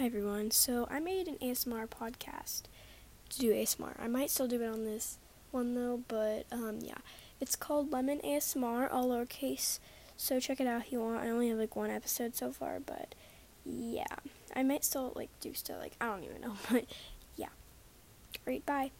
Hi everyone. So I made an ASMR podcast to do ASMR. I might still do it on this one though, but um, yeah, it's called Lemon ASMR, all lowercase. So check it out if you want. I only have like one episode so far, but yeah, I might still like do stuff like I don't even know, but yeah. Alright, bye.